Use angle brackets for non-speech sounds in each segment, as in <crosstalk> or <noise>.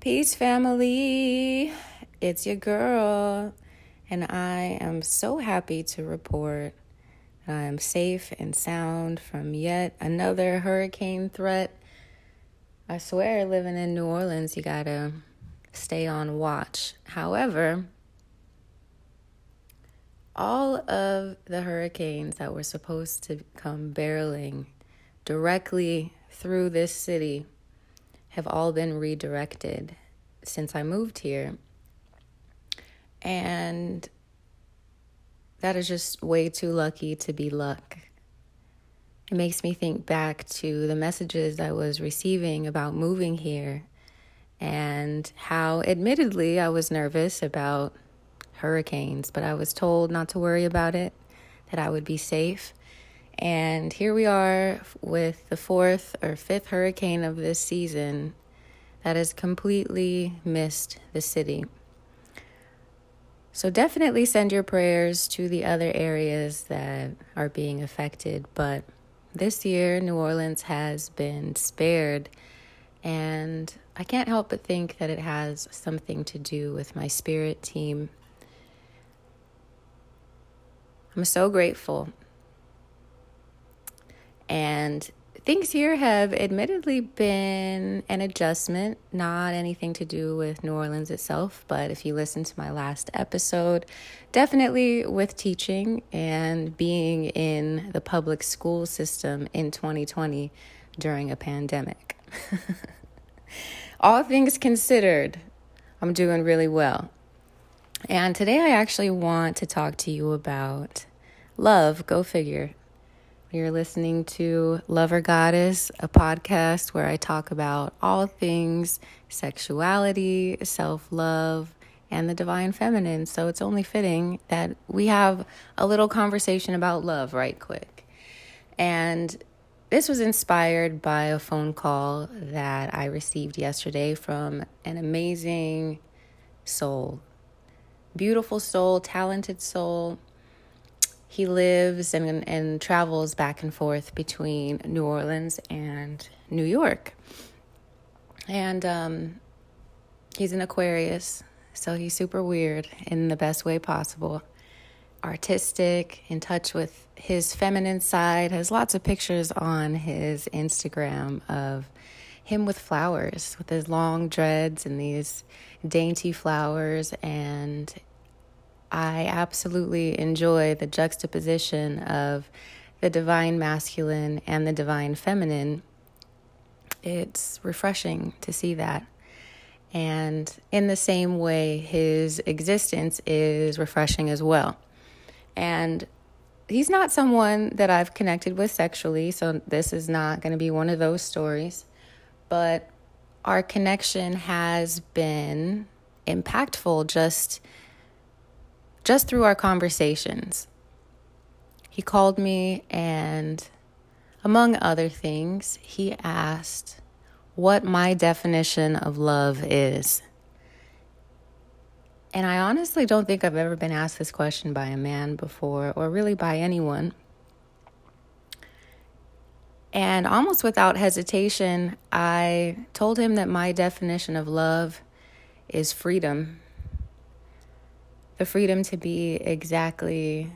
Peace, family. It's your girl, and I am so happy to report that I am safe and sound from yet another hurricane threat. I swear, living in New Orleans, you gotta stay on watch. However, all of the hurricanes that were supposed to come barreling directly through this city have all been redirected since I moved here. And that is just way too lucky to be luck. It makes me think back to the messages I was receiving about moving here and how, admittedly, I was nervous about hurricanes, but I was told not to worry about it, that I would be safe. And here we are with the fourth or fifth hurricane of this season that has completely missed the city. So definitely send your prayers to the other areas that are being affected. But this year, New Orleans has been spared. And I can't help but think that it has something to do with my spirit team. I'm so grateful and things here have admittedly been an adjustment, not anything to do with New Orleans itself. But if you listen to my last episode, definitely with teaching and being in the public school system in 2020 during a pandemic. <laughs> All things considered, I'm doing really well. And today I actually want to talk to you about love, go figure. You're listening to Lover Goddess, a podcast where I talk about all things sexuality, self love, and the divine feminine. So it's only fitting that we have a little conversation about love right quick. And this was inspired by a phone call that I received yesterday from an amazing soul, beautiful soul, talented soul he lives and, and travels back and forth between New Orleans and New York. And um, he's an Aquarius, so he's super weird in the best way possible. Artistic, in touch with his feminine side, has lots of pictures on his Instagram of him with flowers, with his long dreads and these dainty flowers. And I absolutely enjoy the juxtaposition of the divine masculine and the divine feminine. It's refreshing to see that. And in the same way, his existence is refreshing as well. And he's not someone that I've connected with sexually, so this is not going to be one of those stories. But our connection has been impactful just just through our conversations. He called me and, among other things, he asked what my definition of love is. And I honestly don't think I've ever been asked this question by a man before, or really by anyone. And almost without hesitation, I told him that my definition of love is freedom the freedom to be exactly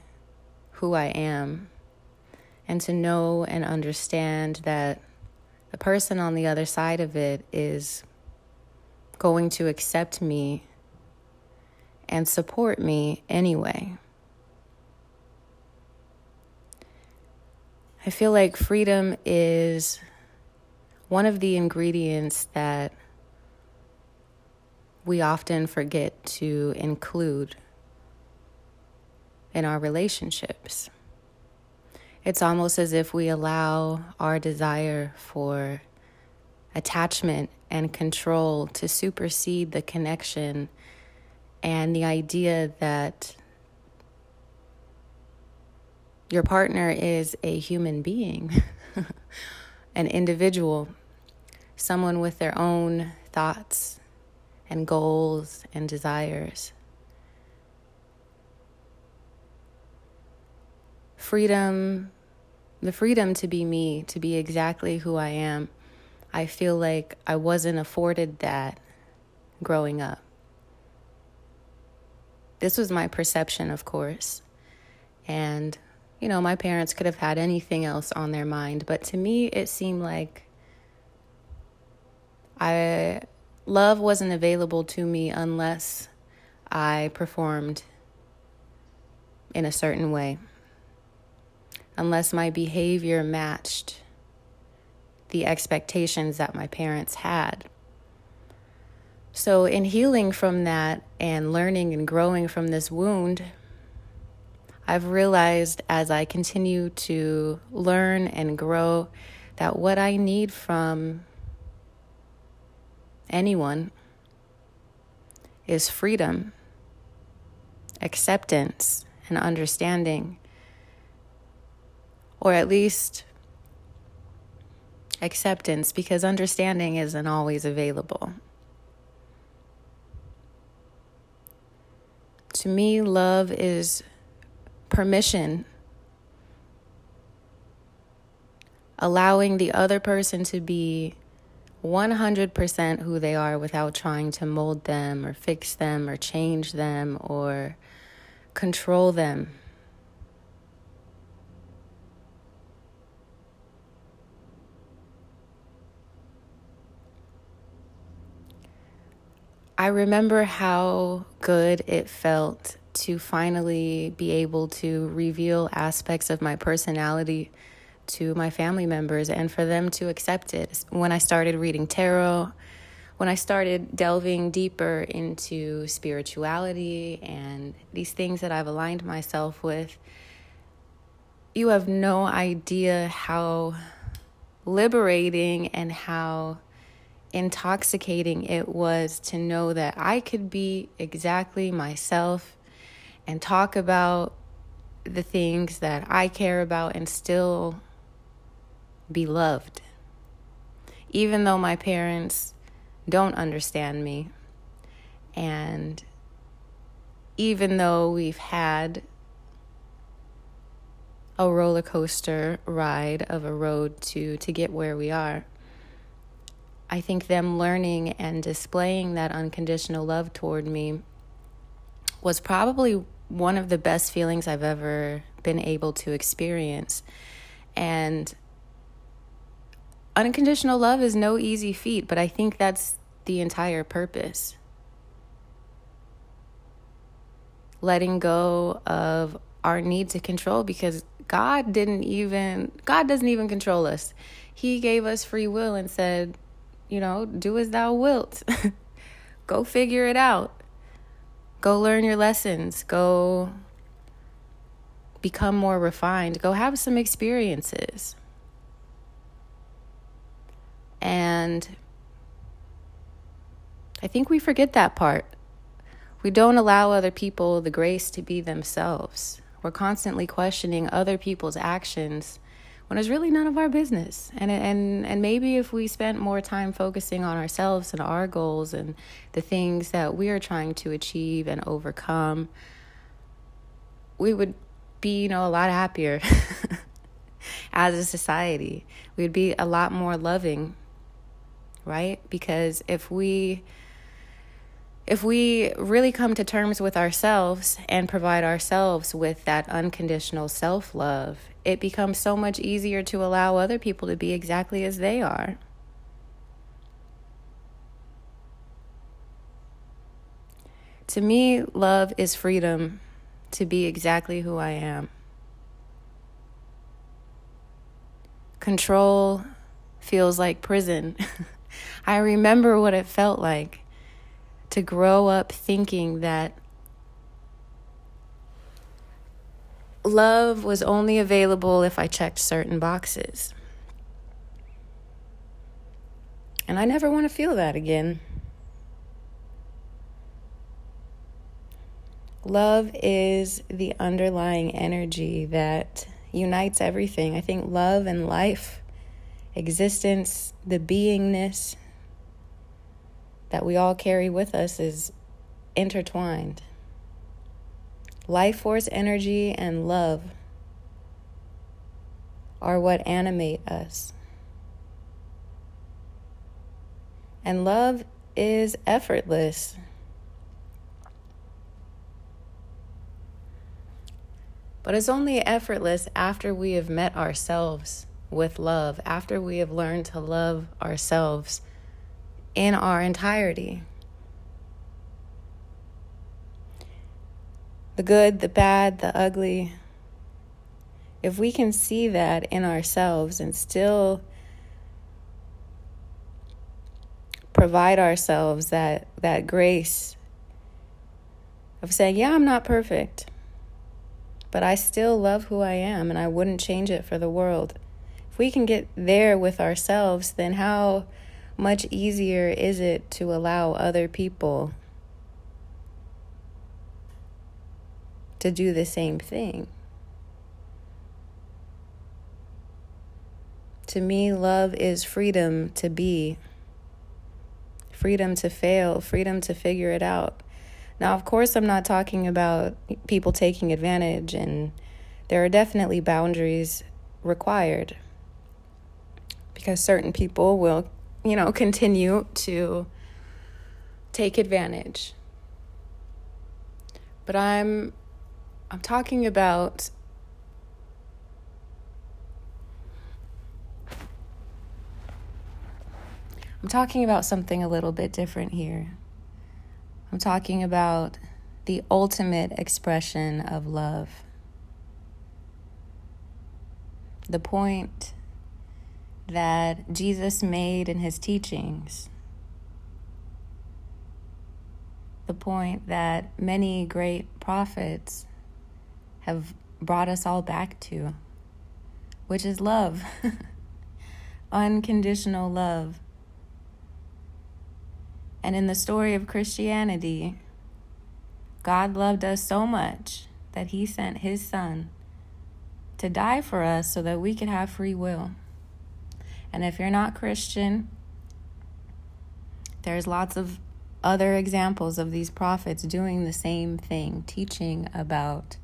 who I am and to know and understand that the person on the other side of it is going to accept me and support me anyway. I feel like freedom is one of the ingredients that we often forget to include in our relationships. It's almost as if we allow our desire for attachment and control to supersede the connection and the idea that your partner is a human being, <laughs> an individual, someone with their own thoughts and goals and desires. Freedom, the freedom to be me, to be exactly who I am. I feel like I wasn't afforded that growing up. This was my perception, of course. And, you know, my parents could have had anything else on their mind, but to me, it seemed like I love wasn't available to me unless I performed in a certain way, unless my behavior matched the expectations that my parents had. So, in healing from that and learning and growing from this wound, I've realized as I continue to learn and grow that what I need from anyone is freedom, acceptance, and understanding, or at least acceptance because understanding isn't always available. To me, love is permission, allowing the other person to be 100% who they are without trying to mold them or fix them or change them or control them. I remember how good it felt to finally be able to reveal aspects of my personality to my family members and for them to accept it. When I started reading tarot, when I started delving deeper into spirituality and these things that I've aligned myself with, you have no idea how liberating and how intoxicating it was to know that I could be exactly myself and talk about the things that I care about and still be loved. Even though my parents don't understand me, and even though we've had a roller coaster ride of a road to to get where we are I think them learning and displaying that unconditional love toward me was probably one of the best feelings I've ever been able to experience. And unconditional love is no easy feat, but I think that's the entire purpose. Letting go of our need to control because God didn't even, God doesn't even control us. He gave us free will and said, you know, do as thou wilt. <laughs> go figure it out. Go learn your lessons. Go become more refined. Go have some experiences. And I think we forget that part. We don't allow other people the grace to be themselves. We're constantly questioning other people's actions when it's really none of our business. And and and maybe if we spent more time focusing on ourselves and our goals and the things that we are trying to achieve and overcome, we would be, you know, a lot happier <laughs> as a society. We'd be a lot more loving, right? Because if we if we really come to terms with ourselves and provide ourselves with that unconditional self love, it becomes so much easier to allow other people to be exactly as they are. To me, love is freedom to be exactly who I am. Control feels like prison. <laughs> I remember what it felt like to grow up thinking that love was only available if I checked certain boxes. And I never want to feel that again. Love is the underlying energy that unites everything. I think love and life, existence, the beingness, that we all carry with us is intertwined. Life force energy and love are what animate us. And love is effortless. But it's only effortless after we have met ourselves with love, after we have learned to love ourselves in our entirety. The good, the bad, the ugly. If we can see that in ourselves and still provide ourselves that, that grace of saying, Yeah, I'm not perfect, but I still love who I am and I wouldn't change it for the world. If we can get there with ourselves, then how much easier is it to allow other people to do the same thing? To me, love is freedom to be, freedom to fail, freedom to figure it out. Now, of course, I'm not talking about people taking advantage, and there are definitely boundaries required because certain people will, you know, continue to take advantage. But I'm I'm talking about I'm talking about something a little bit different here. I'm talking about the ultimate expression of love. The point that Jesus made in his teachings. The point that many great prophets have brought us all back to, which is love. <laughs> Unconditional love. And in the story of Christianity, God loved us so much that he sent his son to die for us so that we could have free will. And if you're not Christian, there's lots of other examples of these prophets doing the same thing, teaching about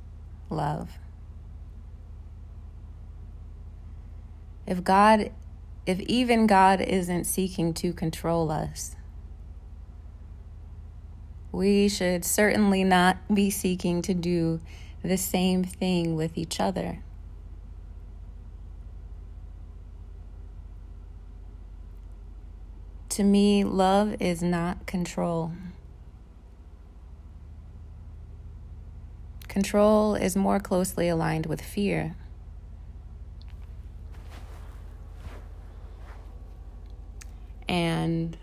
love. If God, if even God isn't seeking to control us, we should certainly not be seeking to do the same thing with each other. To me, love is not control. Control is more closely aligned with fear. And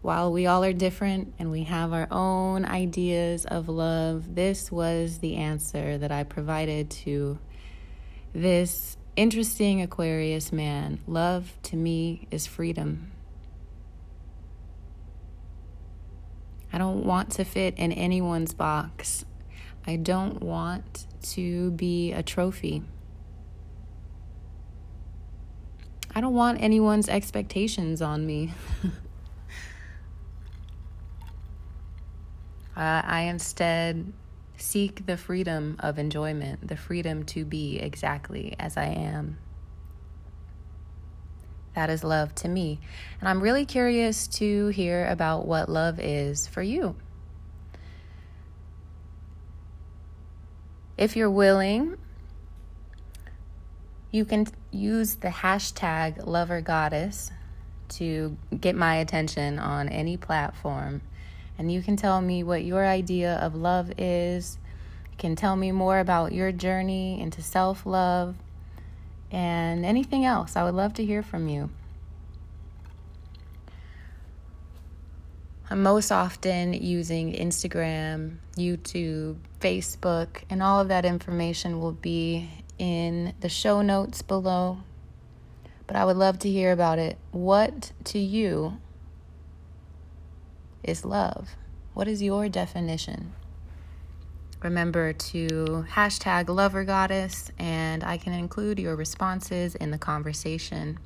while we all are different and we have our own ideas of love, this was the answer that I provided to this interesting Aquarius man. Love to me is freedom. I don't want to fit in anyone's box. I don't want to be a trophy. I don't want anyone's expectations on me. <laughs> uh, I instead seek the freedom of enjoyment, the freedom to be exactly as I am. That is love to me. And I'm really curious to hear about what love is for you. If you're willing, you can use the hashtag lover goddess to get my attention on any platform and you can tell me what your idea of love is. You can tell me more about your journey into self love and anything else. I would love to hear from you. I'm most often using Instagram, YouTube, Facebook, and all of that information will be in the show notes below. But I would love to hear about it. What to you is love? What is your definition? Remember to hashtag lover goddess, and I can include your responses in the conversation.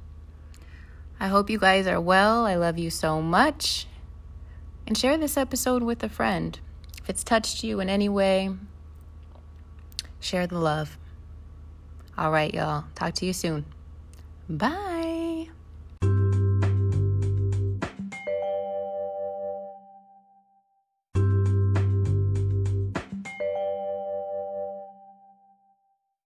I hope you guys are well. I love you so much. And share this episode with a friend. If it's touched you in any way, share the love. All right, y'all. Talk to you soon. Bye.